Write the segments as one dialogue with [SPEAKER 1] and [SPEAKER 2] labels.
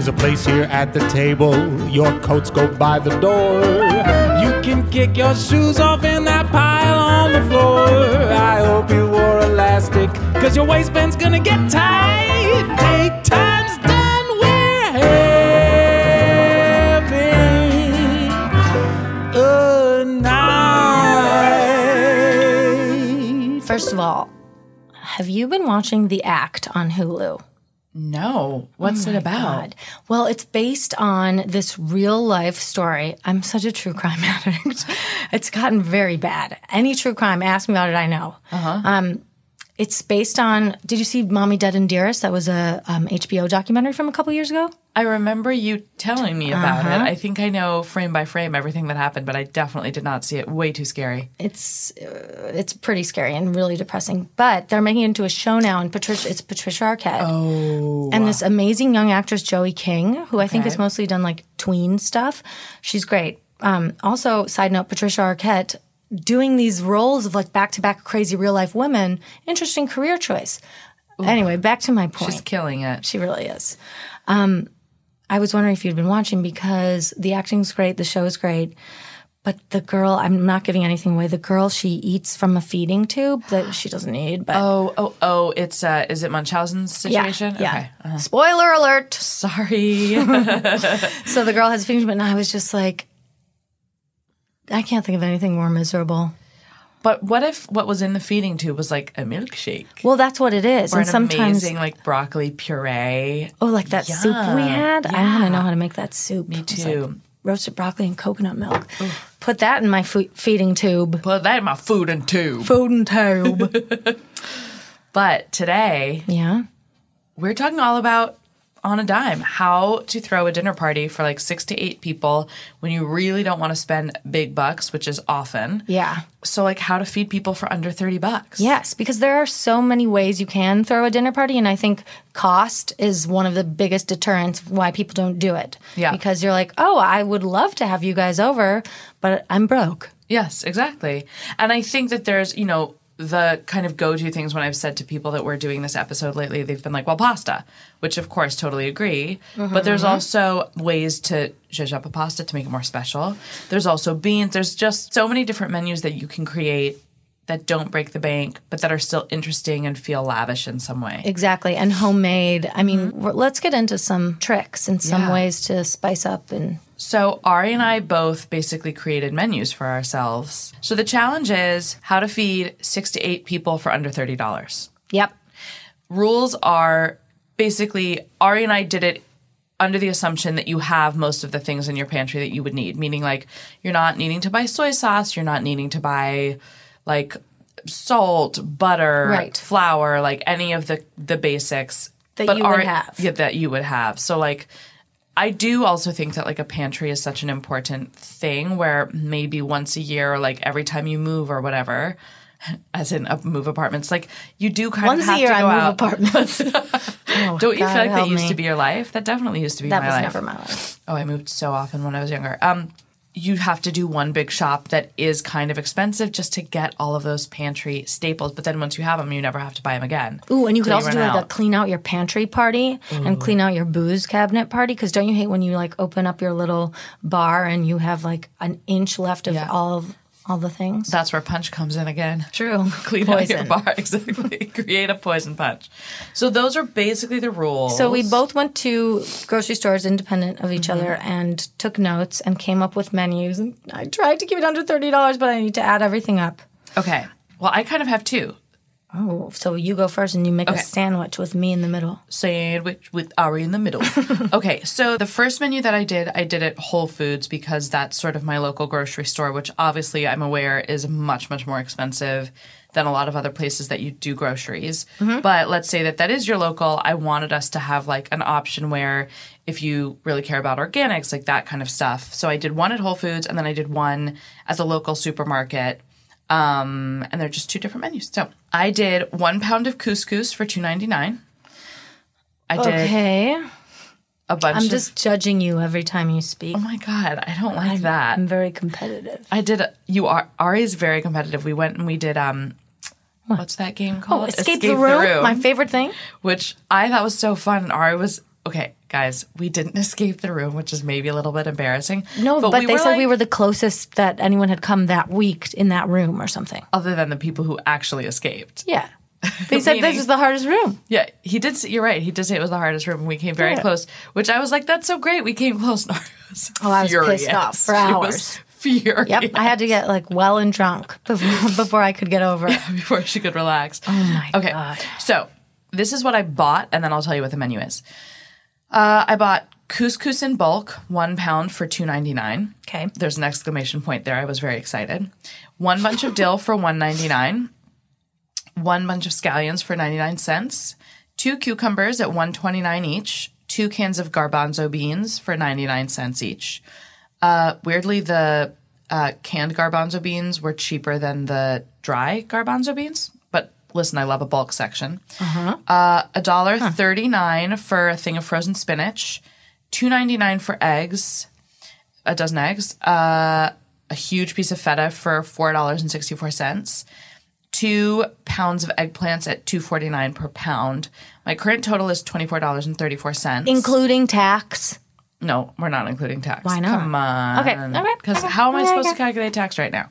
[SPEAKER 1] There's a place here at the table. Your coats go by the door. You can kick your shoes off in that pile on the floor. I hope you wore elastic, cause your waistband's gonna get tight. Take time's done, we're having a night.
[SPEAKER 2] First of all, have you been watching The Act on Hulu?
[SPEAKER 3] No. What's it about?
[SPEAKER 2] God. Well, it's based on this real life story. I'm such a true crime addict. it's gotten very bad. Any true crime, ask me about it, I know. Uh-huh. Um, it's based on. Did you see "Mommy Dead and Dearest"? That was a um, HBO documentary from a couple years ago.
[SPEAKER 3] I remember you telling me about
[SPEAKER 2] Uh-huh.
[SPEAKER 3] it. I think I know frame by frame everything that happened, but I definitely did not see it. Way too scary.
[SPEAKER 2] It's uh, it's pretty scary and really depressing. But they're making it into a show now, and Patricia it's Patricia Arquette. Oh, and this amazing young actress Joey King, who I think has mostly done like tween stuff. She's great. Um, also, side note, Patricia Arquette doing these roles of like back to back crazy real life women. Interesting career choice. Anyway, back to my point.
[SPEAKER 3] She's killing it.
[SPEAKER 2] She really is. Um, I was wondering if you'd been watching because the acting's great, the show is great, but the girl, I'm not giving anything away. The girl, she eats from a feeding tube that she doesn't need, but
[SPEAKER 3] Oh, oh, oh! It's uh, is it Munchausen's
[SPEAKER 2] yeah,
[SPEAKER 3] situation?
[SPEAKER 2] yeah.
[SPEAKER 3] Okay. Uh-huh.
[SPEAKER 2] Spoiler alert.
[SPEAKER 3] Sorry.
[SPEAKER 2] So the girl has a feeding tube, and I was just like, I can't think of anything more miserable.
[SPEAKER 3] but what if what was in the feeding tube was like a milkshake
[SPEAKER 2] Well, that's what it is,
[SPEAKER 3] or
[SPEAKER 2] and
[SPEAKER 3] an
[SPEAKER 2] sometimes
[SPEAKER 3] amazing like broccoli puree?
[SPEAKER 2] oh, like that soup we had. I want to know how to make that soup. Me
[SPEAKER 3] too.
[SPEAKER 2] roasted broccoli and coconut milk. Put that in my feeding tube.
[SPEAKER 3] Put that in my food and tube.
[SPEAKER 2] Food and tube.
[SPEAKER 3] But today
[SPEAKER 2] yeah.
[SPEAKER 3] we're talking all about on a dime how to throw a dinner party for like six to eight people when you really don't want to spend big bucks, which is often.
[SPEAKER 2] Yeah.
[SPEAKER 3] So like how to feed people for under 30 bucks.
[SPEAKER 2] Yes, because there are so many ways you can throw a dinner party, and I think cost is one of the biggest deterrents why people don't do it.
[SPEAKER 3] Yeah.
[SPEAKER 2] Because you're like, oh, I would love to have you guys over, but I'm broke.
[SPEAKER 3] Yes, exactly. And I think that there's, you know, the kind of go to things when I've said to people that we're doing this episode lately, they've been like, well, pasta, which of course totally agree. But there's mm-hmm. also ways to zhuzh up a pasta to make it more special. There's also beans. There's just so many different menus that you can create that don't break the bank, but that are still interesting and feel lavish in some way.
[SPEAKER 2] Exactly. And homemade. I mean, mm-hmm. we're- let's get into some tricks and some
[SPEAKER 3] Yeah.
[SPEAKER 2] ways to spice up and
[SPEAKER 3] So Ari and I both basically created menus for ourselves. So the challenge is how to feed six to eight people for under thirty dollars.
[SPEAKER 2] Yep.
[SPEAKER 3] rules are basically Ari and I did it under the assumption that you have most of the things in your pantry that you would need, meaning like you're not needing to buy soy sauce, you're not needing to buy like salt, butter,
[SPEAKER 2] Right.
[SPEAKER 3] flour, like any of the the basics
[SPEAKER 2] That you would have.
[SPEAKER 3] Yeah, that you would have. So like I do also think that like a pantry is such an important thing where maybe once a year or like every time you move or whatever, as in uh, move apartments, like you do kind
[SPEAKER 2] Once
[SPEAKER 3] of have
[SPEAKER 2] a year,
[SPEAKER 3] to
[SPEAKER 2] I move
[SPEAKER 3] out.
[SPEAKER 2] apartments. Oh,
[SPEAKER 3] Don't you
[SPEAKER 2] God
[SPEAKER 3] feel like that
[SPEAKER 2] help
[SPEAKER 3] used
[SPEAKER 2] me.
[SPEAKER 3] to be your life? That definitely used to be
[SPEAKER 2] That
[SPEAKER 3] my
[SPEAKER 2] was
[SPEAKER 3] life.
[SPEAKER 2] never my life.
[SPEAKER 3] Oh, I moved so often when I was younger. Um, you have to do one big shop that is kind of expensive just to get all of those pantry staples. But then once you have them, you never have to buy them again.
[SPEAKER 2] Ooh, and you could also do like a clean out your pantry party and mm. clean out your booze cabinet party. Because don't you hate when you like open up your little bar and you have like an inch left of
[SPEAKER 3] Yeah.
[SPEAKER 2] all of all the things?
[SPEAKER 3] That's where punch comes in again.
[SPEAKER 2] True.
[SPEAKER 3] Clean out your bar exactly. Create a poison punch. So those are basically the rules.
[SPEAKER 2] So we both went to grocery stores independent of each
[SPEAKER 3] Mm-hmm.
[SPEAKER 2] other and took notes and came up with menus. And I tried to keep it under thirty dollars, but I need to add everything up.
[SPEAKER 3] okay. Well, I kind of have two.
[SPEAKER 2] Oh, so you go first and you make
[SPEAKER 3] Okay.
[SPEAKER 2] a sandwich with me in the middle.
[SPEAKER 3] sandwich with Ari in the middle. okay, so the first menu that I did, I did at Whole Foods because that's sort of my local grocery store, which obviously I'm aware is much, much more expensive than a lot of other places that you do groceries. Mm-hmm. But let's say that that is your local. I wanted us to have like an option where if you really care about organics, like that kind of stuff. So I did one at Whole Foods and then I did one at the local supermarket um, and they're just two different menus. So I did one pound of couscous for two ninety nine. I did
[SPEAKER 2] Okay.
[SPEAKER 3] a bunch
[SPEAKER 2] I'm
[SPEAKER 3] of.
[SPEAKER 2] just judging you every time you speak.
[SPEAKER 3] oh my god, I don't like that.
[SPEAKER 2] I'm very competitive.
[SPEAKER 3] I did. A, you are Ari is very competitive. We went and we did. Um, what's that game called?
[SPEAKER 2] Oh, Escape, the, room, my favorite thing.
[SPEAKER 3] which I thought was so fun. And Ari was okay, guys. We didn't escape the room, which is maybe a little bit embarrassing.
[SPEAKER 2] No, but,
[SPEAKER 3] we
[SPEAKER 2] they said we were the closest that anyone had come that week in that room or something.
[SPEAKER 3] other than the people who actually escaped.
[SPEAKER 2] Yeah. They said
[SPEAKER 3] Meaning-
[SPEAKER 2] this is the hardest room.
[SPEAKER 3] Yeah, he did. Say, you're right. He did say it was the hardest room. and We came very
[SPEAKER 2] Yeah.
[SPEAKER 3] close, which I was like, "That's so great. We came close." And was
[SPEAKER 2] Oh, I was pissed off for
[SPEAKER 3] was
[SPEAKER 2] hours.
[SPEAKER 3] Furious.
[SPEAKER 2] Yep. I had to get like well and drunk before, before I could get over it.
[SPEAKER 3] before she could relax.
[SPEAKER 2] Oh my
[SPEAKER 3] Okay,
[SPEAKER 2] God.
[SPEAKER 3] so this is what I bought, and then I'll tell you what the menu is. Uh, I bought couscous in bulk, one pound for two ninety nine.
[SPEAKER 2] Okay.
[SPEAKER 3] There's an exclamation point there. I was very excited. One bunch of dill for one ninety nine. One bunch of scallions for ninety nine cents. Two cucumbers at one twenty nine each. Two cans of garbanzo beans for ninety nine cents each. Uh, weirdly, the uh, canned garbanzo beans were cheaper than the dry garbanzo beans. Listen, I love a bulk section. Uh, a dollar thirty nine for a thing of frozen spinach. Two ninety nine for eggs, a dozen eggs. Uh, a huge piece of feta for four dollars and sixty four cents. Two pounds of eggplants at two forty nine per pound. My current total is twenty four dollars and thirty four cents.
[SPEAKER 2] Including tax.
[SPEAKER 3] No, we're not including tax.
[SPEAKER 2] Why not?
[SPEAKER 3] Come on.
[SPEAKER 2] Okay, okay,
[SPEAKER 3] Because
[SPEAKER 2] okay,
[SPEAKER 3] how am I
[SPEAKER 2] okay,
[SPEAKER 3] supposed
[SPEAKER 2] okay.
[SPEAKER 3] to calculate tax right now?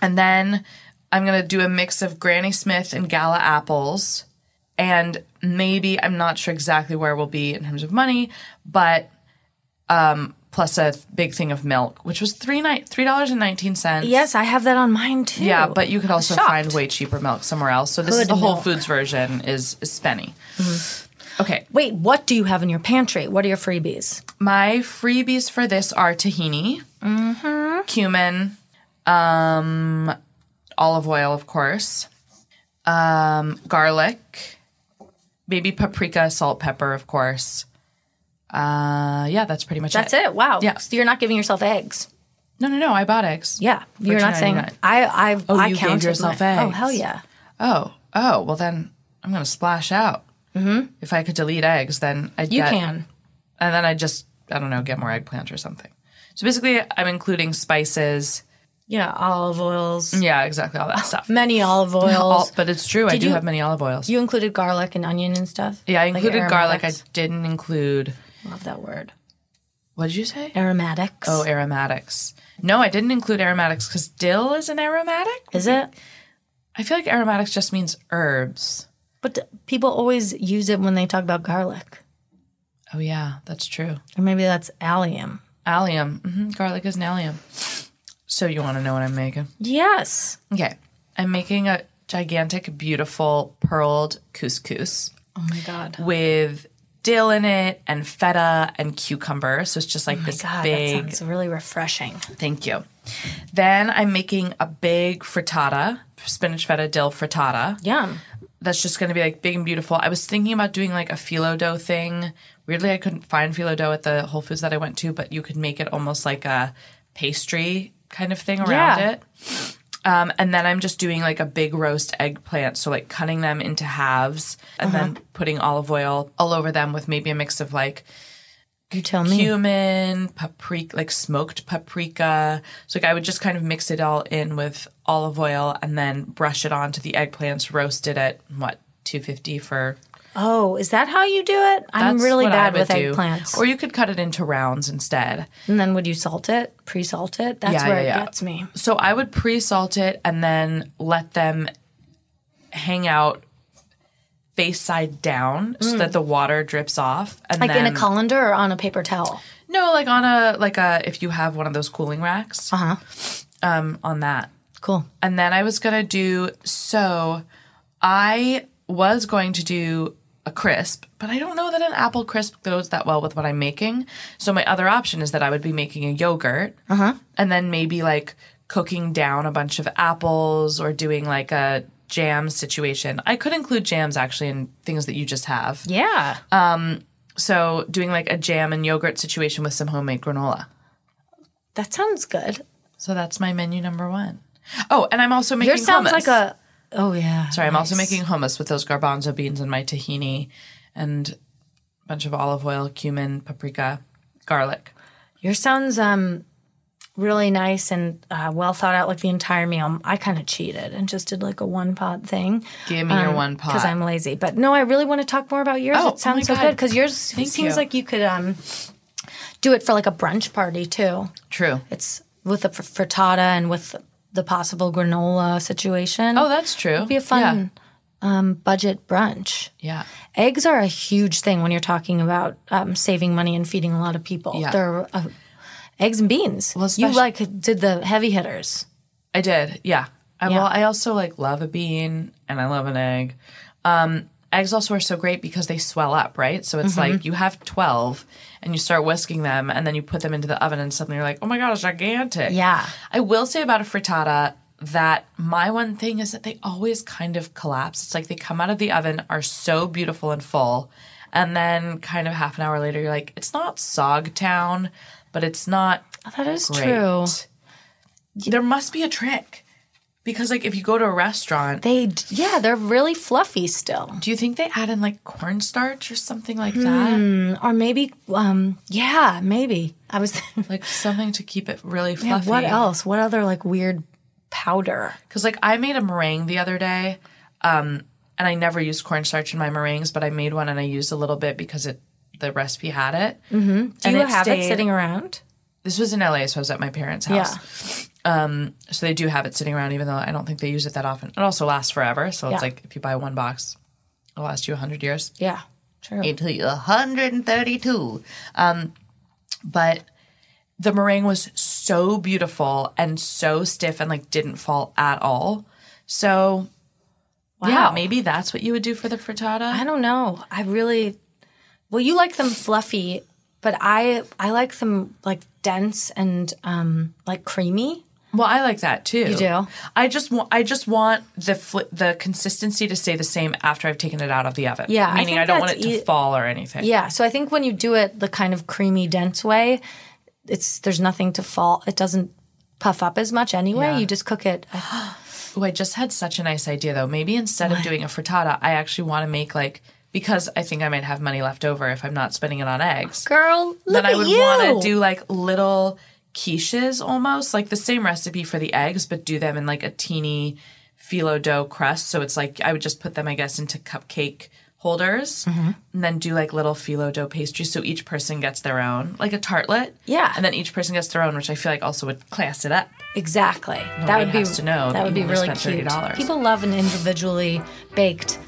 [SPEAKER 3] And then I'm going to do a mix of Granny Smith and Gala apples. And maybe, I'm not sure exactly where we'll be in terms of money, but um, plus a big thing of milk, which was three ni- $3.19.
[SPEAKER 2] Yes, I have that on mine too.
[SPEAKER 3] Yeah, but you could also
[SPEAKER 2] Shocked.
[SPEAKER 3] find way cheaper milk somewhere else. So this is the Whole. Foods version is, is Spenny. Okay.
[SPEAKER 2] Wait, what do you have in your pantry? What are your freebies?
[SPEAKER 3] My freebies for this are tahini, cumin, um, olive oil, of course, um, garlic, maybe paprika, salt, pepper, of course. Uh, yeah, that's pretty much
[SPEAKER 2] That's
[SPEAKER 3] it.
[SPEAKER 2] That's it. Wow.
[SPEAKER 3] Yeah.
[SPEAKER 2] So you're not giving yourself eggs.
[SPEAKER 3] No, no, no. I bought eggs.
[SPEAKER 2] Yeah. You're not saying
[SPEAKER 3] $2.99.
[SPEAKER 2] I I
[SPEAKER 3] Oh,
[SPEAKER 2] I
[SPEAKER 3] you gave yourself
[SPEAKER 2] my- Oh hell yeah.
[SPEAKER 3] Oh, oh. Well, then I'm gonna splash out. Mm-hmm. If I could delete eggs, then I'd
[SPEAKER 2] You
[SPEAKER 3] get,
[SPEAKER 2] can.
[SPEAKER 3] and then I just I don't know get more eggplant or something. So basically, I'm including spices.
[SPEAKER 2] Yeah, olive oils.
[SPEAKER 3] Yeah, exactly all that stuff.
[SPEAKER 2] Many olive oils.
[SPEAKER 3] All, but it's true. I do
[SPEAKER 2] you-
[SPEAKER 3] have many olive oils.
[SPEAKER 2] you included garlic and onion and stuff.
[SPEAKER 3] yeah, I
[SPEAKER 2] Like
[SPEAKER 3] included garlic. I didn't include.
[SPEAKER 2] love that word.
[SPEAKER 3] What did you say?
[SPEAKER 2] Aromatics.
[SPEAKER 3] Oh, aromatics. No, I didn't include aromatics because dill is an aromatic.
[SPEAKER 2] is it?
[SPEAKER 3] I feel like aromatics just means herbs.
[SPEAKER 2] But people always use it when they talk about garlic,
[SPEAKER 3] Oh yeah, that's true.
[SPEAKER 2] or maybe that's allium.
[SPEAKER 3] Allium. hmm Garlic is an allium. So you want to know what I'm making?
[SPEAKER 2] Yes.
[SPEAKER 3] Okay, I'm making a gigantic, beautiful pearled couscous
[SPEAKER 2] Oh my god.
[SPEAKER 3] with dill in it and feta and cucumber. So it's just like oh this
[SPEAKER 2] Oh God,
[SPEAKER 3] big
[SPEAKER 2] that sounds really refreshing.
[SPEAKER 3] Thank you. Then I'm making a big frittata, spinach feta dill frittata.
[SPEAKER 2] Yum.
[SPEAKER 3] That's just going to be like big and beautiful. I was thinking about doing like a phyllo dough thing. Weirdly, I couldn't find phyllo dough at the Whole Foods that I went to, but you could make it almost like a pastry kind of thing around
[SPEAKER 2] Yeah.
[SPEAKER 3] it. Um, and then I'm just doing like a big roast eggplant. So, like cutting them into halves and then putting olive oil all over them with maybe a mix of like
[SPEAKER 2] You tell me.
[SPEAKER 3] cumin, paprika, like smoked paprika. So like I would just kind of mix it all in with olive oil and then brush it onto the eggplants, roast it at what 250 for.
[SPEAKER 2] Oh, is that how you do it? I'm
[SPEAKER 3] That's
[SPEAKER 2] really bad with
[SPEAKER 3] do.
[SPEAKER 2] eggplants.
[SPEAKER 3] Or you could cut it into rounds instead.
[SPEAKER 2] and then would you salt it? Pre-salt it? That's
[SPEAKER 3] Yeah,
[SPEAKER 2] where
[SPEAKER 3] yeah,
[SPEAKER 2] it
[SPEAKER 3] yeah.
[SPEAKER 2] gets me.
[SPEAKER 3] So I would pre-salt it and then let them hang out face side down so that the water drips off. And
[SPEAKER 2] Mm. Like
[SPEAKER 3] then,
[SPEAKER 2] in a colander or on a paper towel?
[SPEAKER 3] No, like on a like a if you have one of those cooling racks.
[SPEAKER 2] Uh-huh.
[SPEAKER 3] Um, on that.
[SPEAKER 2] Cool.
[SPEAKER 3] And then I was going to do so I was going to do a crisp, but I don't know that an apple crisp goes that well with what I'm making. So my other option is that I would be making a yogurt and then maybe like cooking down a bunch of apples or doing like a jam situation. I could include jams actually in things that you just have.
[SPEAKER 2] Yeah.
[SPEAKER 3] Um So doing like a jam and yogurt situation with some homemade granola.
[SPEAKER 2] that sounds good.
[SPEAKER 3] So that's my menu number one. Oh, and I'm also making
[SPEAKER 2] Yours sounds
[SPEAKER 3] hummus.
[SPEAKER 2] like a. Oh yeah.
[SPEAKER 3] Sorry, I'm also making hummus with those garbanzo beans and my tahini and a bunch of olive oil, cumin, paprika, garlic.
[SPEAKER 2] Your sounds um really nice and uh, well thought out, like the entire meal. I kind of cheated and just did like a one pot thing.
[SPEAKER 3] Give me your one pot.
[SPEAKER 2] because I'm lazy. But no, I really want to talk more about yours.
[SPEAKER 3] Oh,
[SPEAKER 2] it sounds
[SPEAKER 3] oh
[SPEAKER 2] so
[SPEAKER 3] God.
[SPEAKER 2] good because yours
[SPEAKER 3] Thank
[SPEAKER 2] seems
[SPEAKER 3] you.
[SPEAKER 2] like you could um do it for like a brunch party too.
[SPEAKER 3] True.
[SPEAKER 2] It's with the fr- frittata and with the possible granola situation.
[SPEAKER 3] Oh, that's true.
[SPEAKER 2] It'd be a fun um, budget brunch.
[SPEAKER 3] Yeah.
[SPEAKER 2] Eggs are a huge thing when you're talking about um, saving money and feeding a lot of people.
[SPEAKER 3] Yeah.
[SPEAKER 2] They're uh, eggs and beans.
[SPEAKER 3] Well,
[SPEAKER 2] you like did the heavy hitters.
[SPEAKER 3] I did. Yeah. I,
[SPEAKER 2] Yeah.
[SPEAKER 3] Well, I also like love a bean and I love an egg. Um, eggs also are so great because they swell up, right? So it's
[SPEAKER 2] Mm-hmm.
[SPEAKER 3] like you have 12 and you start whisking them and then you put them into the oven and suddenly you're like, oh my God, it's gigantic.
[SPEAKER 2] Yeah.
[SPEAKER 3] I will say about a frittata that my one thing is that they always kind of collapse. It's like they come out of the oven, are so beautiful and full. And then kind of half an hour later, you're like, it's not Sog Town, but it's not
[SPEAKER 2] That is
[SPEAKER 3] great.
[SPEAKER 2] true.
[SPEAKER 3] There must be a trick. Because like if you go to a restaurant,
[SPEAKER 2] They yeah, they're really fluffy still.
[SPEAKER 3] do you think they add in like cornstarch or something like that?
[SPEAKER 2] Or maybe um yeah, maybe. I was
[SPEAKER 3] Like something to keep it really
[SPEAKER 2] yeah,
[SPEAKER 3] fluffy.
[SPEAKER 2] what else? What other like weird powder?
[SPEAKER 3] Because like I made a meringue the other day, um, and I never used cornstarch in my meringues, but I made one and I used a little bit because it the recipe had it. Mm-hmm.
[SPEAKER 2] Do you have it sitting around?
[SPEAKER 3] This was in LA, so I was at my parents' house. Um, so they do have it sitting around, even though I don't think they use it that often. It also lasts forever, so
[SPEAKER 2] Yeah.
[SPEAKER 3] it's like if you buy one box, it'll last you hundred years.
[SPEAKER 2] Yeah. True.
[SPEAKER 3] until you're 132. Um, but the meringue was so beautiful and so stiff and like didn't fall at all. So yeah,
[SPEAKER 2] Wow.
[SPEAKER 3] maybe that's what you would do for the frittata.
[SPEAKER 2] I don't know. I really well, you like them fluffy, but I I like them like dense and um like creamy.
[SPEAKER 3] Well, I like that too.
[SPEAKER 2] You do?
[SPEAKER 3] I just want I just want the fl- the consistency to stay the same after I've taken it out of the oven.
[SPEAKER 2] Yeah, I
[SPEAKER 3] meaning I,
[SPEAKER 2] think
[SPEAKER 3] don't want it to
[SPEAKER 2] e-
[SPEAKER 3] fall or anything.
[SPEAKER 2] Yeah, so I think when you do it the kind of creamy dense way, it's there's nothing to fall. It doesn't puff up as much anyway.
[SPEAKER 3] Yeah.
[SPEAKER 2] You just cook it.
[SPEAKER 3] Oh, I just had such a nice idea though. Maybe instead of doing a frittata, I actually want to make like because I think I might have money left over if I'm not spending it on eggs.
[SPEAKER 2] Girl, look
[SPEAKER 3] then I would want to do like little quiches almost like the same recipe for the eggs, but do them in like a teeny phyllo dough crust. So it's like I would just put them, I guess, into cupcake holders
[SPEAKER 2] Mm-hmm.
[SPEAKER 3] and then do like little phyllo dough pastries. So each person gets their own, like a tartlet.
[SPEAKER 2] Yeah.
[SPEAKER 3] And then each person gets their own, which I feel like also would class it up.
[SPEAKER 2] Exactly. that
[SPEAKER 3] Nobody
[SPEAKER 2] would be
[SPEAKER 3] to know
[SPEAKER 2] that
[SPEAKER 3] that
[SPEAKER 2] would be really cute.
[SPEAKER 3] $30.
[SPEAKER 2] People love an individually baked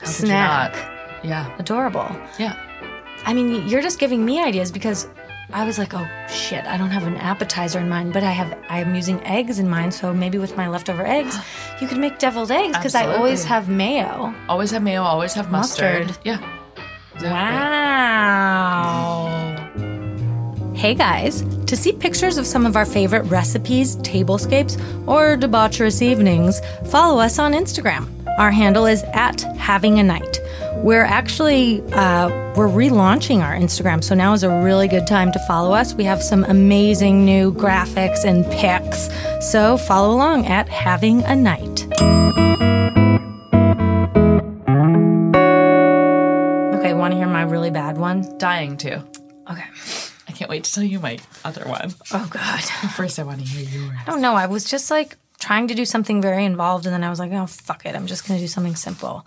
[SPEAKER 3] you
[SPEAKER 2] snack.
[SPEAKER 3] Yeah.
[SPEAKER 2] Adorable.
[SPEAKER 3] Yeah.
[SPEAKER 2] I mean, you're just giving me ideas because I was like, oh shit, I don't have an appetizer in mind, but I have I'm using eggs in mind. So maybe with my leftover eggs, you could make deviled eggs because I always have mayo.
[SPEAKER 3] Always have mayo, always have mustard.
[SPEAKER 2] Mustard.
[SPEAKER 3] Yeah.
[SPEAKER 2] Wow. Hey guys, to see pictures of some of our favorite recipes, tablescapes, or debaucherous evenings, follow us on Instagram. Our handle is at having a night. We're actually uh, we're relaunching our Instagram, so now is a really good time to follow us. We have some amazing new graphics and pics, so follow along at having a night. Okay, want to hear my really bad one?
[SPEAKER 3] Dying to.
[SPEAKER 2] Okay.
[SPEAKER 3] I can't wait to tell you my other one.
[SPEAKER 2] Oh God.
[SPEAKER 3] First, I want to hear yours.
[SPEAKER 2] I don't know. I was just like trying to do something very involved, and then I was like, oh, fuck it. I'm just going to do something simple.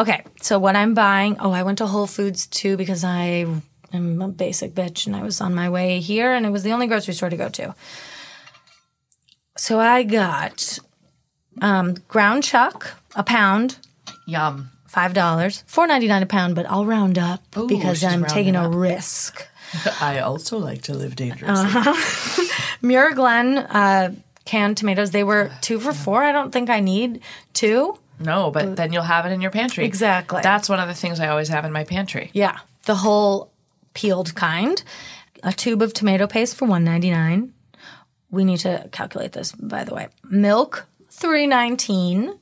[SPEAKER 2] Okay. So, what I'm buying, oh, I went to Whole Foods too because I am a basic bitch and I was on my way here, and it was the only grocery store to go to. So, I got um, ground chuck, a pound,
[SPEAKER 3] Yum.
[SPEAKER 2] $5, $4.99 a pound, but I'll round up
[SPEAKER 3] Ooh,
[SPEAKER 2] because
[SPEAKER 3] she's
[SPEAKER 2] I'm taking a
[SPEAKER 3] rounding up.
[SPEAKER 2] risk.
[SPEAKER 3] I also like to live dangerously.
[SPEAKER 2] Muir Glen uh, canned tomatoes. They were two for four. I don't think I need two.
[SPEAKER 3] No, but then you'll have it in your pantry.
[SPEAKER 2] Exactly.
[SPEAKER 3] That's one of the things I always have in my pantry.
[SPEAKER 2] Yeah, the whole peeled kind. A tube of tomato paste for one ninety nine. We need to calculate this, by the way. Milk three nineteen.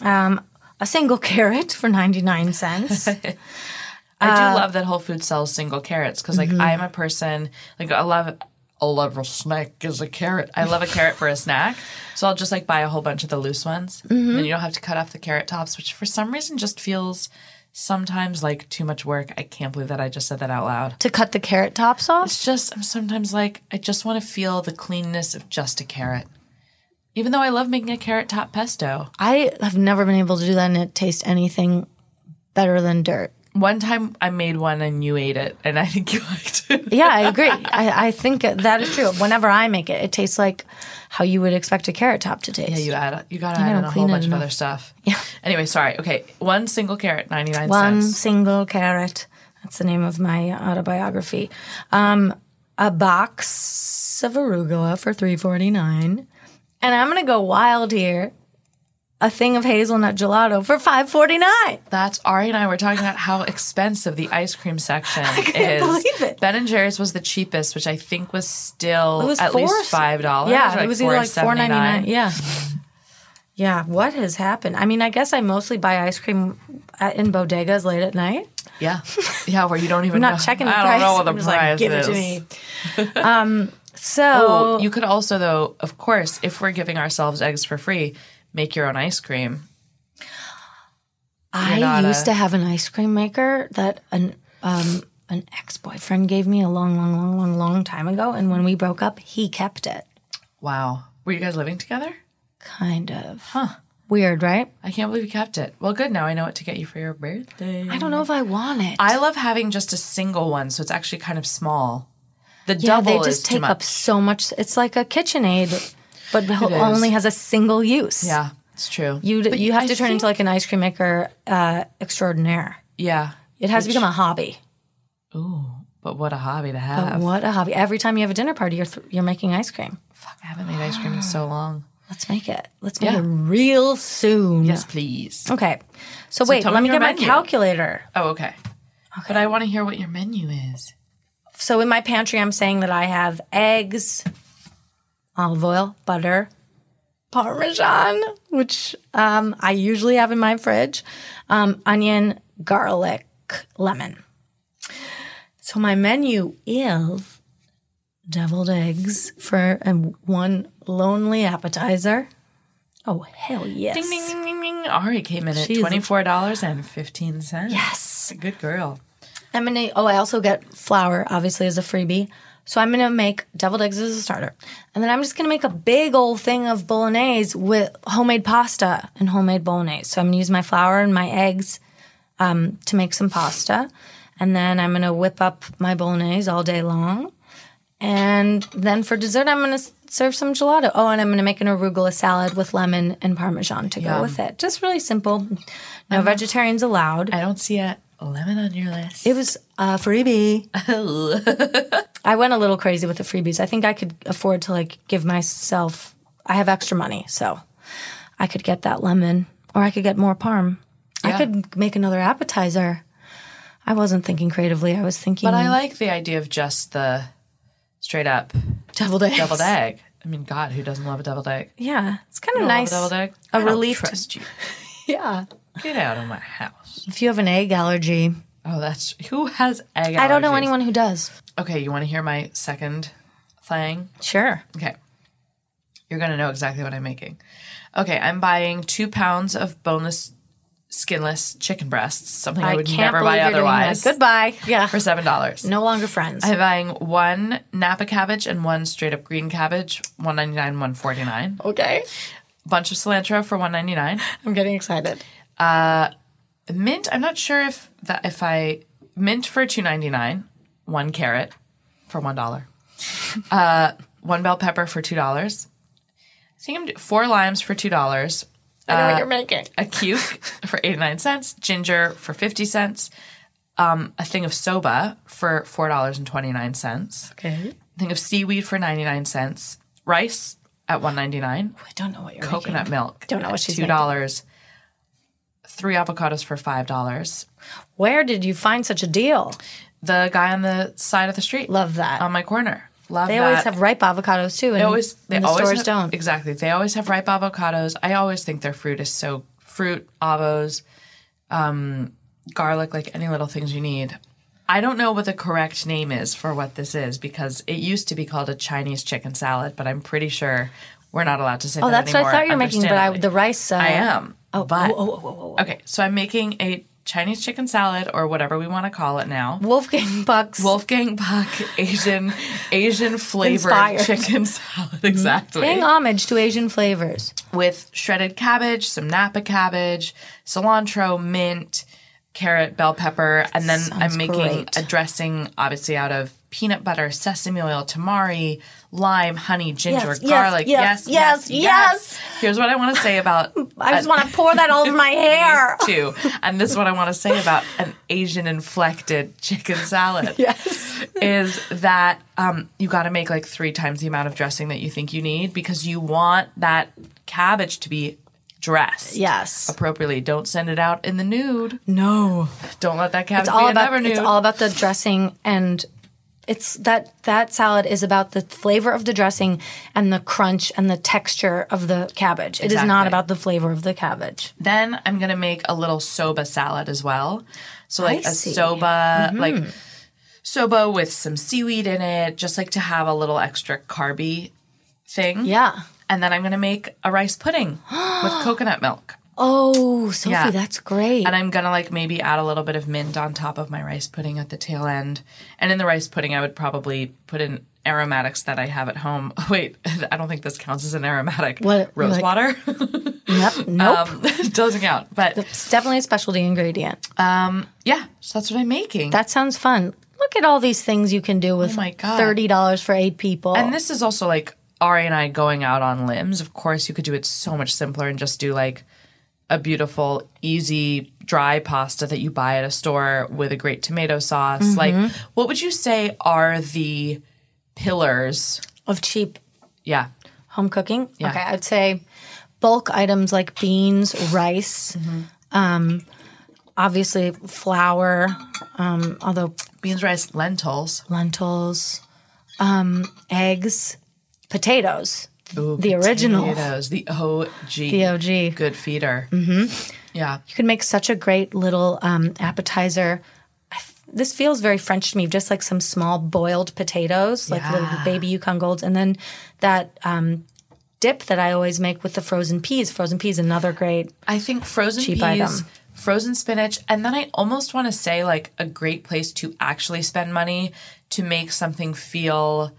[SPEAKER 2] Um, a single carrot for ninety nine cents.
[SPEAKER 3] I
[SPEAKER 2] Uh,
[SPEAKER 3] do love that Whole Foods sells single carrots because, like,
[SPEAKER 2] Mm-hmm.
[SPEAKER 3] I'm a person like I love I love a snack is a carrot. I love a carrot for a snack, so I'll just like buy a whole bunch of the loose ones,
[SPEAKER 2] Mm-hmm.
[SPEAKER 3] and you don't have to cut off the carrot tops, which for some reason just feels sometimes like too much work. I can't believe that I just said that out loud.
[SPEAKER 2] to cut the carrot tops off.
[SPEAKER 3] It's just I'm sometimes like I just want to feel the cleanness of just a carrot, even though I love making a carrot top pesto.
[SPEAKER 2] I have never been able to do that and it tastes anything better than dirt.
[SPEAKER 3] One time I made one and you ate it, and I think you liked it.
[SPEAKER 2] Yeah, I agree. I, I think that is true. Whenever I make it, it tastes like how you would expect a carrot top to taste.
[SPEAKER 3] Yeah, you add you gotta
[SPEAKER 2] I
[SPEAKER 3] add in a whole bunch of other stuff.
[SPEAKER 2] Yeah.
[SPEAKER 3] Anyway, sorry. Okay, one single carrot, ninety nine
[SPEAKER 2] One
[SPEAKER 3] cents.
[SPEAKER 2] single carrot. That's the name of my autobiography. Um, a box of arugula for three forty nine, and I'm gonna go wild here. A thing of hazelnut gelato for five forty nine.
[SPEAKER 3] That's Ari and I were talking about how expensive the ice cream section
[SPEAKER 2] can't
[SPEAKER 3] is.
[SPEAKER 2] believe it.
[SPEAKER 3] Ben and Jerry's was the cheapest, which I think was still
[SPEAKER 2] was
[SPEAKER 3] at
[SPEAKER 2] four-
[SPEAKER 3] least five dollars.
[SPEAKER 2] Yeah, it was either like four ninety nine. Yeah. Yeah, what has happened? I mean, I guess I mostly buy ice cream at, in bodegas late at night.
[SPEAKER 3] Yeah, yeah, where you don't even.
[SPEAKER 2] I'm not
[SPEAKER 3] know.
[SPEAKER 2] checking the
[SPEAKER 3] I
[SPEAKER 2] price.
[SPEAKER 3] don't know what the
[SPEAKER 2] I'm just
[SPEAKER 3] price
[SPEAKER 2] like, give
[SPEAKER 3] is.
[SPEAKER 2] it to me. um, so
[SPEAKER 3] Oh, you could also, though, of course, if we're giving ourselves eggs for free, make your own ice cream.
[SPEAKER 2] I used
[SPEAKER 3] a-
[SPEAKER 2] to have an ice cream maker that an um, an ex boyfriend gave me a long, long, long, long, long time ago, and when we broke up, he kept it.
[SPEAKER 3] Wow, were you guys living together?
[SPEAKER 2] Kind of. Huh. Weird, right?
[SPEAKER 3] I can't believe you kept it. Well, good. Now I know what to get you for your birthday.
[SPEAKER 2] I don't know if I want it.
[SPEAKER 3] I love having just a single one, so it's actually kind of small. The
[SPEAKER 2] yeah,
[SPEAKER 3] double
[SPEAKER 2] they just take up so much. It's like a KitchenAid, but it only has a single use.
[SPEAKER 3] Yeah, it's true.
[SPEAKER 2] You
[SPEAKER 3] But
[SPEAKER 2] you have
[SPEAKER 3] I
[SPEAKER 2] to turn
[SPEAKER 3] think-
[SPEAKER 2] into like an ice cream maker uh, extraordinaire.
[SPEAKER 3] yeah.
[SPEAKER 2] It has to become a hobby.
[SPEAKER 3] Ooh, but what a hobby to
[SPEAKER 2] But
[SPEAKER 3] have.
[SPEAKER 2] what a hobby! Every time you have a dinner party, you're th- you're making ice cream.
[SPEAKER 3] Fuck, I haven't made ice cream in so long.
[SPEAKER 2] Let's make it. Let's make
[SPEAKER 3] Yeah.
[SPEAKER 2] it real soon.
[SPEAKER 3] Yes, please.
[SPEAKER 2] Okay. So, wait, let
[SPEAKER 3] me
[SPEAKER 2] get my calculator.
[SPEAKER 3] Oh, okay. But I want to hear what your menu is.
[SPEAKER 2] So in my pantry, I'm saying that I have eggs, olive oil, butter, Parmesan, which um, I usually have in my fridge, um, onion, garlic, lemon. So my menu is deviled eggs for and one lonely appetizer. Oh hell yes!
[SPEAKER 3] Ding, ding, ding, ding, ding. Ari came in at
[SPEAKER 2] She's-
[SPEAKER 3] $24.15.
[SPEAKER 2] Yes.
[SPEAKER 3] Good girl.
[SPEAKER 2] I'm gonna. Oh, I also get flour, obviously, as a freebie. So I'm gonna make deviled eggs as a starter, and then I'm just gonna make a big old thing of bolognese with homemade pasta and homemade bolognese. So I'm gonna use my flour and my eggs um, to make some pasta, and then I'm gonna whip up my bolognese all day long. And then for dessert, I'm gonna serve some gelato. Oh, and I'm gonna make an arugula salad with lemon and parmesan to go with it. Just really simple. No vegetarians allowed.
[SPEAKER 3] I don't see a lemon on your list.
[SPEAKER 2] It was a freebie. I went a little crazy with the freebies. I think I could afford to like give myself. I have extra money, so I could get that lemon, or I could get more parm. I could make another appetizer. I wasn't thinking creatively. I was thinking
[SPEAKER 3] but I like the idea of just the straight up
[SPEAKER 2] deviled egg.
[SPEAKER 3] deviled egg. I mean, God, who doesn't love a deviled egg?
[SPEAKER 2] Yeah, it's kind of nice.
[SPEAKER 3] A deviled egg?
[SPEAKER 2] A
[SPEAKER 3] I
[SPEAKER 2] relief to-
[SPEAKER 3] Trust you.
[SPEAKER 2] Yeah.
[SPEAKER 3] Get out of my house.
[SPEAKER 2] If you have an egg allergy,
[SPEAKER 3] Oh, that's who has egg.
[SPEAKER 2] I don't know anyone who does.
[SPEAKER 3] Okay, you want to hear my second thing?
[SPEAKER 2] Sure.
[SPEAKER 3] Okay. You're going to know exactly what I'm making. Okay, I'm buying two pounds of boneless, skinless chicken breasts, something I, would
[SPEAKER 2] can't
[SPEAKER 3] never buy otherwise.
[SPEAKER 2] Goodbye. Yeah.
[SPEAKER 3] For $7.
[SPEAKER 2] No longer friends.
[SPEAKER 3] I'm buying one Napa cabbage and one straight up green cabbage, one ninety nine, one forty nine.
[SPEAKER 2] okay.
[SPEAKER 3] Bunch of cilantro for one ninety nine.
[SPEAKER 2] I'm getting excited.
[SPEAKER 3] Mint. I'm not sure if that if I mint for two ninety nine. One carrot for one dollar. uh, one bell pepper for two dollars. I think I'm do- four limes for two dollars.
[SPEAKER 2] I know what you're making.
[SPEAKER 3] A cuke for eighty nine cents. Ginger for fifty cents. Um, a thing of soba for four dollars and twenty nine cents.
[SPEAKER 2] Okay.
[SPEAKER 3] thing of seaweed for 99 cents, rice, at one ninety nine.
[SPEAKER 2] I don't know what you're
[SPEAKER 3] Coconut
[SPEAKER 2] making.
[SPEAKER 3] milk.
[SPEAKER 2] Don't know what
[SPEAKER 3] at
[SPEAKER 2] she's
[SPEAKER 3] two dollars. Three avocados for five dollars.
[SPEAKER 2] Where did you find such a deal?
[SPEAKER 3] The guy on the side of the street.
[SPEAKER 2] Love that.
[SPEAKER 3] on my corner. Love that.
[SPEAKER 2] they
[SPEAKER 3] that.
[SPEAKER 2] always have ripe avocados too, and
[SPEAKER 3] They always they
[SPEAKER 2] the
[SPEAKER 3] always
[SPEAKER 2] stores
[SPEAKER 3] have-
[SPEAKER 2] don't.
[SPEAKER 3] exactly. They always have ripe avocados. I always think their fruit is so fruit avos, um, garlic, like any little things you need. I don't know what the correct name is for what this is because it used to be called a Chinese chicken salad, but I'm pretty sure we're not allowed to say
[SPEAKER 2] Oh,
[SPEAKER 3] that
[SPEAKER 2] that's what. I thought you were making, but I, the rice. Uh,
[SPEAKER 3] I am.
[SPEAKER 2] Oh,
[SPEAKER 3] but
[SPEAKER 2] oh, oh,
[SPEAKER 3] okay, so I'm making a Chinese chicken salad or whatever we want to call it now.
[SPEAKER 2] Wolfgang Puck's.
[SPEAKER 3] Wolfgang Puck Asian Asian flavored
[SPEAKER 2] Inspired.
[SPEAKER 3] chicken salad exactly
[SPEAKER 2] paying homage to Asian flavors.
[SPEAKER 3] with shredded cabbage, some Napa cabbage, cilantro, mint, carrot, bell pepper, and then I'm making
[SPEAKER 2] great.
[SPEAKER 3] a dressing obviously out of peanut butter, sesame oil, tamari, lime, honey, ginger,
[SPEAKER 2] Yes, yes,
[SPEAKER 3] garlic.
[SPEAKER 2] yes, yes, yes.
[SPEAKER 3] Here's what I want to say about
[SPEAKER 2] I just want to pour that all over my hair.
[SPEAKER 3] too. And this is what I want to say about an Asian inflected chicken salad.
[SPEAKER 2] Yes.
[SPEAKER 3] is that um, you got to make like three times the amount of dressing that you think you need because you want that cabbage to be dressed
[SPEAKER 2] Yes.
[SPEAKER 3] appropriately. Don't send it out in the nude.
[SPEAKER 2] No.
[SPEAKER 3] Don't let that cabbage
[SPEAKER 2] It's all
[SPEAKER 3] be
[SPEAKER 2] about
[SPEAKER 3] nude.
[SPEAKER 2] it's all about the dressing and it's that that salad is about the flavor of the dressing and the crunch and the texture of the cabbage. It is not about the flavor of the cabbage.
[SPEAKER 3] then I'm gonna make a little soba salad as well. So like
[SPEAKER 2] I
[SPEAKER 3] a
[SPEAKER 2] see.
[SPEAKER 3] soba, mm-hmm. like soba with some seaweed in it, just like to have a little extra carby thing.
[SPEAKER 2] Yeah.
[SPEAKER 3] And then I'm gonna make a rice pudding with coconut milk.
[SPEAKER 2] Oh, Sophie,
[SPEAKER 3] Yeah.
[SPEAKER 2] that's great.
[SPEAKER 3] And I'm gonna like maybe add a little bit of mint on top of my rice pudding at the tail end. And in the rice pudding, I would probably put in aromatics that I have at home. Wait, I don't think this counts as an aromatic.
[SPEAKER 2] What,
[SPEAKER 3] Rose
[SPEAKER 2] like-
[SPEAKER 3] water
[SPEAKER 2] yep. Nope.
[SPEAKER 3] um, doesn't count. But
[SPEAKER 2] it's definitely a specialty ingredient.
[SPEAKER 3] yeah, so that's what I'm making.
[SPEAKER 2] That sounds fun. Look at all these things you can do with
[SPEAKER 3] Oh my God.
[SPEAKER 2] thirty dollars for eight people.
[SPEAKER 3] and this is also like Ari and I going out on limbs. Of course, you could do it so much simpler and just do like a beautiful, easy, dry pasta that you buy at a store with a great tomato sauce.
[SPEAKER 2] Mm-hmm.
[SPEAKER 3] Like, what would you say are the pillars?
[SPEAKER 2] of cheap
[SPEAKER 3] Yeah.
[SPEAKER 2] home cooking.
[SPEAKER 3] Yeah.
[SPEAKER 2] Okay, I'd say bulk items like beans, rice,
[SPEAKER 3] Mm-hmm.
[SPEAKER 2] um, obviously flour, um, although
[SPEAKER 3] Beans, rice, lentils.
[SPEAKER 2] lentils, um, eggs, potatoes,
[SPEAKER 3] Ooh,
[SPEAKER 2] The original.
[SPEAKER 3] Potatoes, the OG.
[SPEAKER 2] the OG.
[SPEAKER 3] Good feeder. Mm-hmm. Yeah.
[SPEAKER 2] You can make such a great little um, appetizer. This feels very French to me, just like some small boiled potatoes, like little
[SPEAKER 3] Yeah.
[SPEAKER 2] baby Yukon Golds, and then that um, dip that I always make with the frozen peas. Frozen peas, another great.
[SPEAKER 3] I think frozen
[SPEAKER 2] Cheap
[SPEAKER 3] peas,
[SPEAKER 2] item.
[SPEAKER 3] frozen spinach, and then I almost want to say like a great place to actually spend money to make something feel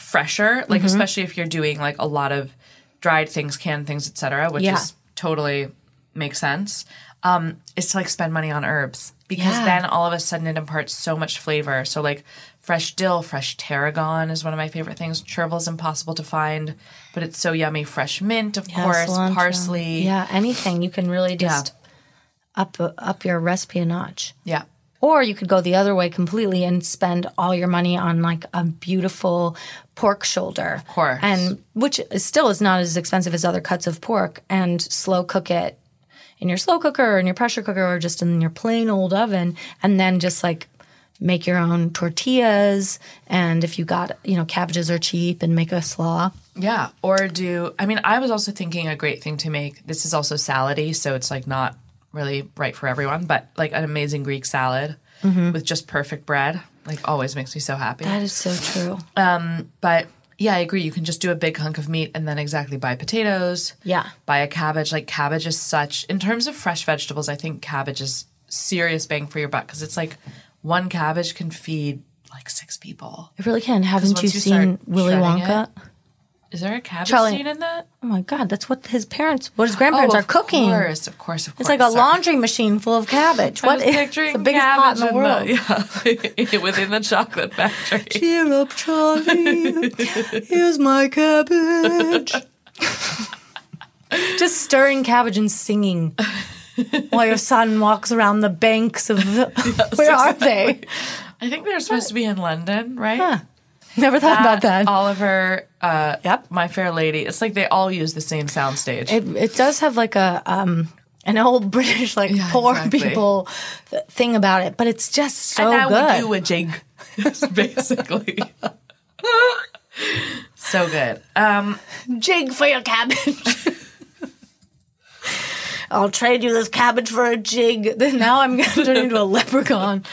[SPEAKER 3] fresher, like
[SPEAKER 2] Mm-hmm.
[SPEAKER 3] especially if you're doing like a lot of dried things, canned things, etc., which
[SPEAKER 2] Yeah.
[SPEAKER 3] is totally makes sense. Um, is to like spend money on herbs because
[SPEAKER 2] Yeah.
[SPEAKER 3] then all of a sudden it imparts so much flavor. So like fresh dill, fresh tarragon is one of my favorite things. Chervil is impossible to find, but it's so yummy. Fresh mint, of
[SPEAKER 2] Yeah,
[SPEAKER 3] course,
[SPEAKER 2] cilantro.
[SPEAKER 3] parsley.
[SPEAKER 2] Yeah, anything you can really just up up your recipe a notch.
[SPEAKER 3] yeah.
[SPEAKER 2] Or you could go the other way completely and spend all your money on like a beautiful pork shoulder. Of
[SPEAKER 3] course.
[SPEAKER 2] And which is still is not as expensive as other cuts of pork and slow cook it in your slow cooker or in your pressure cooker or just in your plain old oven and then just like make your own tortillas and if you got, you know, cabbages are cheap and make a slaw.
[SPEAKER 3] Yeah, or do I mean I was also thinking a great thing to make. This is also salady, so it's like not really right for everyone, but like an amazing Greek salad with just perfect bread, like always makes me so happy.
[SPEAKER 2] That is so true.
[SPEAKER 3] Um, but yeah, I agree. You can just do a big hunk of meat and then exactly buy potatoes.
[SPEAKER 2] Yeah.
[SPEAKER 3] Buy a cabbage. Like cabbage is such in terms of fresh vegetables, I think cabbage is serious bang for your buck because it's like one cabbage can feed like six people.
[SPEAKER 2] It really can. Haven't you,
[SPEAKER 3] you
[SPEAKER 2] seen Willy Wonka?
[SPEAKER 3] it- Is there a cabbage
[SPEAKER 2] Charlie-
[SPEAKER 3] scene in that?
[SPEAKER 2] Oh my god, that's what his parents, what his grandparents
[SPEAKER 3] Oh,
[SPEAKER 2] are
[SPEAKER 3] of
[SPEAKER 2] cooking.
[SPEAKER 3] course, of course, of course.
[SPEAKER 2] It's like a
[SPEAKER 3] Sorry.
[SPEAKER 2] laundry machine full of cabbage. What is the biggest pot in the world?
[SPEAKER 3] yeah, within the chocolate factory.
[SPEAKER 2] Cheer up, Charlie. Here's my cabbage. Just stirring cabbage and singing while your son walks around the banks of the. Where are they?
[SPEAKER 3] I think they're supposed to be in London, right?
[SPEAKER 2] Huh. Never thought about that.
[SPEAKER 3] Oliver, uh,
[SPEAKER 2] Yep.
[SPEAKER 3] My Fair Lady. It's like they all use the same soundstage.
[SPEAKER 2] It, it does have like a um an old British like
[SPEAKER 3] Yeah,
[SPEAKER 2] poor
[SPEAKER 3] exactly.
[SPEAKER 2] people th- thing about it, but it's just so
[SPEAKER 3] good. and
[SPEAKER 2] good.
[SPEAKER 3] we do a jig, basically. so good. Um,
[SPEAKER 2] jig for your cabbage. I'll trade you this cabbage for a jig. Then Now I'm going to turn into a leprechaun.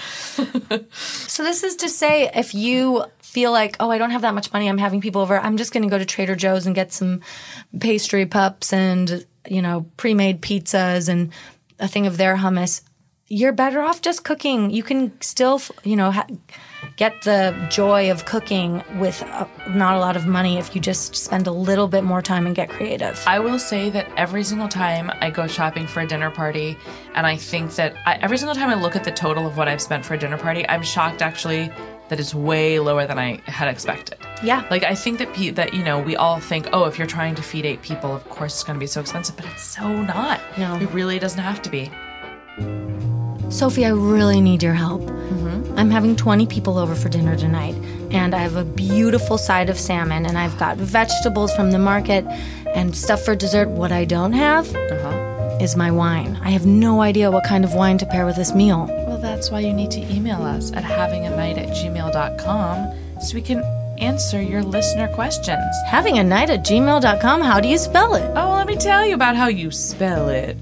[SPEAKER 2] so this is to say, if you feel like, oh, I don't have that much money, I'm having people over, I'm just going to go to Trader Joe's and get some pastry pups and you know pre-made pizzas and a thing of their hummus. You're better off just cooking. You can still, you know, ha- get the joy of cooking with uh, not a lot of money if you just spend a little bit more time and get creative.
[SPEAKER 3] I will say that every single time I go shopping for a dinner party, and I think that I, every single time I look at the total of what I've spent for a dinner party, I'm shocked actually that it's way lower than I had expected.
[SPEAKER 2] Yeah.
[SPEAKER 3] Like I think that pe- that you know we all think, oh, if you're trying to feed eight people, of course it's going to be so expensive, but it's so not.
[SPEAKER 2] No.
[SPEAKER 3] it really doesn't have to be.
[SPEAKER 2] Sophie, I really need your help. Mm-hmm. I'm having 20 people over for dinner tonight, and I have a beautiful side of salmon, and I've got vegetables from the market and stuff for dessert. What I don't have is my wine. I have no idea what kind of wine to pair with this meal.
[SPEAKER 3] That's why you need to email us at havinganight at gmail.com so we can answer your listener questions.
[SPEAKER 2] Having a night at gmail.com, how do you spell it?
[SPEAKER 3] Oh, let me tell you about how you spell it.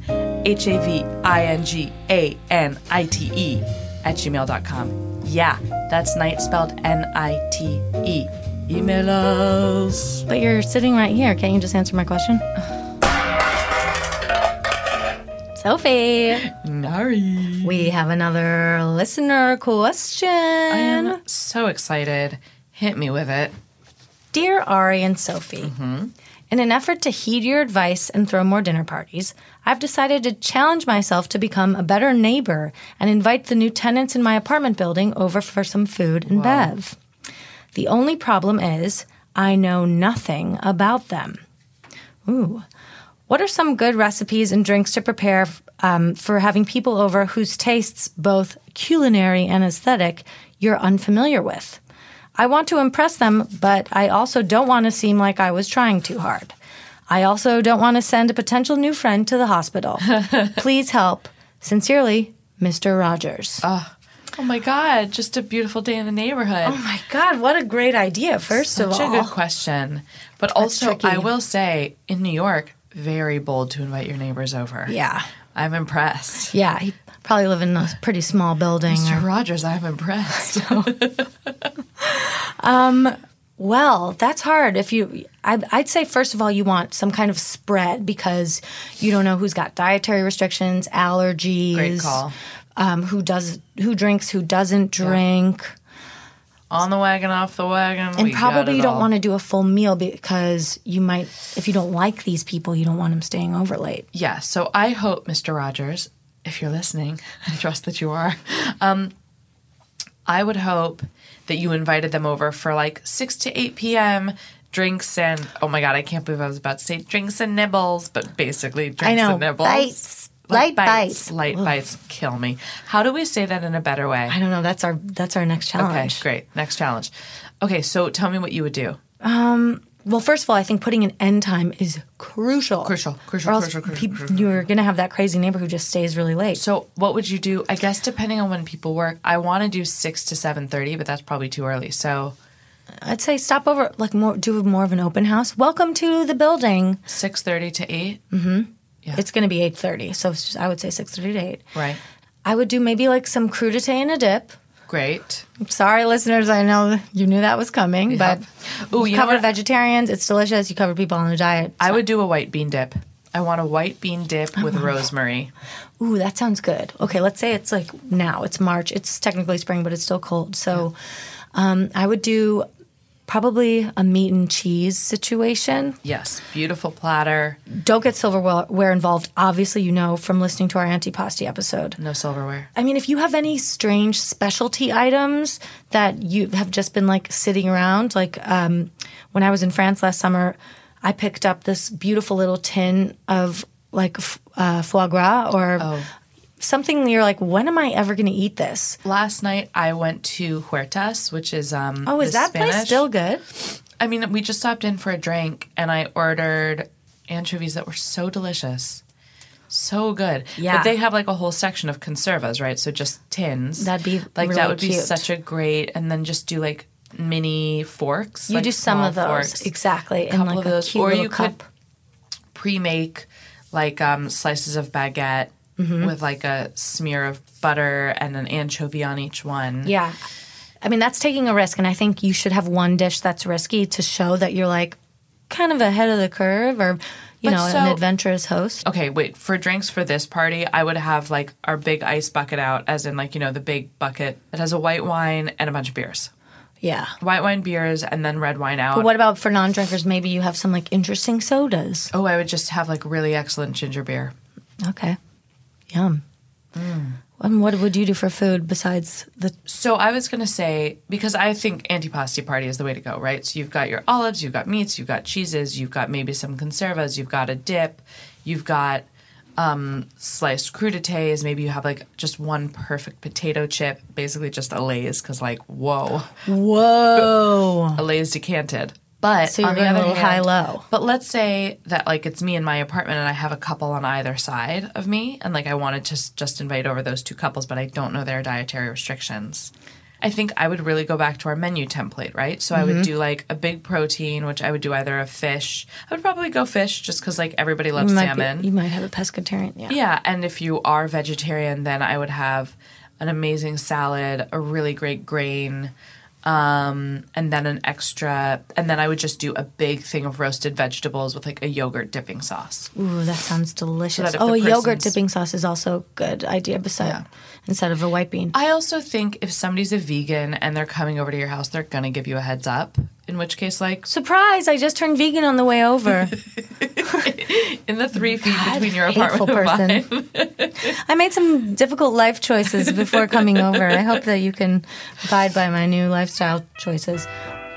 [SPEAKER 3] H A V I N G A N I T E at gmail.com. Yeah, that's night spelled N I T E. Email us.
[SPEAKER 2] But you're sitting right here. Can't you just answer my question? Sophie,
[SPEAKER 3] Nari.
[SPEAKER 2] we have another listener question.
[SPEAKER 3] I am so excited. Hit me with it.
[SPEAKER 2] Dear Ari and Sophie, mm-hmm. in an effort to heed your advice and throw more dinner parties, I've decided to challenge myself to become a better neighbor and invite the new tenants in my apartment building over for some food and bev. The only problem is I know nothing about them. Ooh. What are some good recipes and drinks to prepare um, for having people over whose tastes, both culinary and aesthetic, you're unfamiliar with? I want to impress them, but I also don't want to seem like I was trying too hard. I also don't want to send a potential new friend to the hospital. Please help. Sincerely, Mr. Rogers.
[SPEAKER 3] Oh my God, just a beautiful day in the neighborhood.
[SPEAKER 2] Oh my God, what a great idea, first
[SPEAKER 3] Such
[SPEAKER 2] of all.
[SPEAKER 3] Such a good question. But also,
[SPEAKER 2] tricky.
[SPEAKER 3] I will say, in New York, very bold to invite your neighbors over.
[SPEAKER 2] Yeah.
[SPEAKER 3] I'm impressed.
[SPEAKER 2] Yeah, he probably live in a pretty small building.
[SPEAKER 3] Mr. Rogers, I'm impressed.
[SPEAKER 2] Well, that's hard. If you, I'd, I'd say first of all, you want some kind of spread because you don't know who's got dietary restrictions, allergies.
[SPEAKER 3] Great call.
[SPEAKER 2] Um, who does, who drinks, who doesn't drink,
[SPEAKER 3] On the wagon, off the wagon.
[SPEAKER 2] and probably you don't want to do a full meal because you might, if you don't like these people, you don't want them staying over late.
[SPEAKER 3] Yeah, so I hope, Mr. Rogers, if you're listening, I trust that you are, um, I would hope that you invited them over for like 6 to 8 p.m. drinks and, oh my God, I can't believe I was about to say drinks and nibbles, but basically drinks
[SPEAKER 2] I know
[SPEAKER 3] and nibbles.
[SPEAKER 2] bites, Light bites.
[SPEAKER 3] Light bites kill me. How do we say that in a better way?
[SPEAKER 2] I don't know. That's our that's our next challenge.
[SPEAKER 3] Okay, great. Next challenge. Okay, so tell me what you would do.
[SPEAKER 2] Um, well, first of all, I think putting an end time is crucial.
[SPEAKER 3] Crucial, crucial,
[SPEAKER 2] Or else
[SPEAKER 3] crucial, crucial, crucial.
[SPEAKER 2] You're going to have that crazy neighbor who just stays really late.
[SPEAKER 3] So, what would you do? I guess depending on when people work, I want to do six to seven thirty, but that's probably too early. So,
[SPEAKER 2] I'd say stop over, like more, do more of an open house. Welcome to the building.
[SPEAKER 3] six thirty to mm-hmm. Eight.
[SPEAKER 2] It's going to be eight thirty, so it's just, I would say six thirty to eight.
[SPEAKER 3] Right.
[SPEAKER 2] I would do maybe like some crudité and a dip.
[SPEAKER 3] Great.
[SPEAKER 2] Sorry, listeners, I know you knew that was coming, but
[SPEAKER 3] Ooh,
[SPEAKER 2] you
[SPEAKER 3] you
[SPEAKER 2] covered vegetarians. It's delicious. You cover people on a diet.
[SPEAKER 3] I would do a white bean dip. I want a white bean dip with rosemary.
[SPEAKER 2] Ooh, that sounds good. Okay, let's say it's like now. It's March. It's technically spring, but it's still cold. So, um, I would do probably a meat and cheese situation.
[SPEAKER 3] Yes, beautiful platter,
[SPEAKER 2] Don't get silverware involved. Obviously, you know from listening to our antipasti episode.
[SPEAKER 3] no silverware.
[SPEAKER 2] I mean, if you have any strange specialty items that you have just been like sitting around, like um, when I was in France last summer, I picked up this beautiful little tin of like f- uh, foie gras or something you're like, when am I ever going to eat this?
[SPEAKER 3] Last night I went to Huertas, which is um.
[SPEAKER 2] Oh, is that place still good?
[SPEAKER 3] I mean, we just stopped in for a drink, and I ordered anchovies that were so delicious, so good.
[SPEAKER 2] Yeah.
[SPEAKER 3] but they have like a whole section of conservas, right? So just tins.
[SPEAKER 2] That'd be
[SPEAKER 3] like
[SPEAKER 2] really
[SPEAKER 3] that would be
[SPEAKER 2] cute.
[SPEAKER 3] such a great, and then just do like mini forks.
[SPEAKER 2] You
[SPEAKER 3] like
[SPEAKER 2] do some of those
[SPEAKER 3] forks.
[SPEAKER 2] exactly, in
[SPEAKER 3] couple
[SPEAKER 2] like
[SPEAKER 3] of
[SPEAKER 2] a
[SPEAKER 3] those,
[SPEAKER 2] cute
[SPEAKER 3] or you
[SPEAKER 2] cup.
[SPEAKER 3] could pre-make like um, slices of baguette
[SPEAKER 2] Mm-hmm.
[SPEAKER 3] with like a smear of butter and an anchovy on each one.
[SPEAKER 2] Yeah. I mean, that's taking a risk. And I think you should have one dish that's risky to show that you're like kind of ahead of the curve or, you
[SPEAKER 3] But
[SPEAKER 2] know, an adventurous host.
[SPEAKER 3] Okay, wait. For drinks for this party, I would have like our big ice bucket out, as in like you know the big bucket that has a white wine and a bunch of beers.
[SPEAKER 2] Yeah.
[SPEAKER 3] White wine, beers, and then red wine out.
[SPEAKER 2] But what about for non drinkers? Maybe you have some like interesting sodas.
[SPEAKER 3] oh, I would just have like really excellent ginger beer.
[SPEAKER 2] Okay. Yum.
[SPEAKER 3] Mm.
[SPEAKER 2] And what would you do for food besides the.
[SPEAKER 3] So I was gonna say because I think antipasti party is the way to go, right? So you've got your olives, you've got meats, you've got cheeses, you've got maybe some conservas, you've got a dip, you've got um, sliced crudités. Maybe you have like just one perfect potato chip, basically just a Lay's, because like whoa,
[SPEAKER 2] Whoa.
[SPEAKER 3] a Lay's decanted. But
[SPEAKER 2] So
[SPEAKER 3] on the other hand,
[SPEAKER 2] high-low.
[SPEAKER 3] But let's say that like it's me in my apartment and I have a couple on either side of me, and like I wanted to just invite over those two couples, but I don't know their dietary restrictions. I think I would really go back to our menu template, right? So I
[SPEAKER 2] Mm-hmm.
[SPEAKER 3] would do like a big protein, which I would do either a fish. I would probably go fish just because like everybody loves
[SPEAKER 2] You
[SPEAKER 3] salmon.
[SPEAKER 2] be, you might have a pescatarian. Yeah.
[SPEAKER 3] Yeah, and if you are vegetarian, then I would have an amazing salad, a really great grain, um, and then an extra, and then I would just do a big thing of roasted vegetables with like a yogurt dipping sauce.
[SPEAKER 2] Ooh, that sounds delicious.
[SPEAKER 3] that
[SPEAKER 2] oh, a yogurt dipping sauce is also a good idea Besides,
[SPEAKER 3] Yeah.
[SPEAKER 2] Instead of a white bean.
[SPEAKER 3] I also think if somebody's a vegan and they're coming over to your house, they're gonna give you a heads up. In which case, like
[SPEAKER 2] Surprise! I just turned vegan on the way over.
[SPEAKER 3] in the three feet between your apartment and
[SPEAKER 2] person.
[SPEAKER 3] mine.
[SPEAKER 2] I made some difficult life choices before coming over. I hope that you can abide by my new lifestyle choices.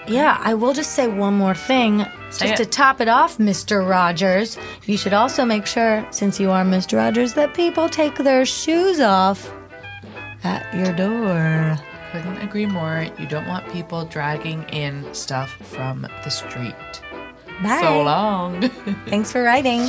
[SPEAKER 2] Yeah, I will just say one more thing.
[SPEAKER 3] Say
[SPEAKER 2] just
[SPEAKER 3] it.
[SPEAKER 2] to top it off, Mr. Rogers, you should also make sure, since you are Mr. Rogers, that people take their shoes off at your door.
[SPEAKER 3] Couldn't agree more. You don't want people dragging in stuff from the street.
[SPEAKER 2] Bye.
[SPEAKER 3] So long.
[SPEAKER 2] Thanks for writing.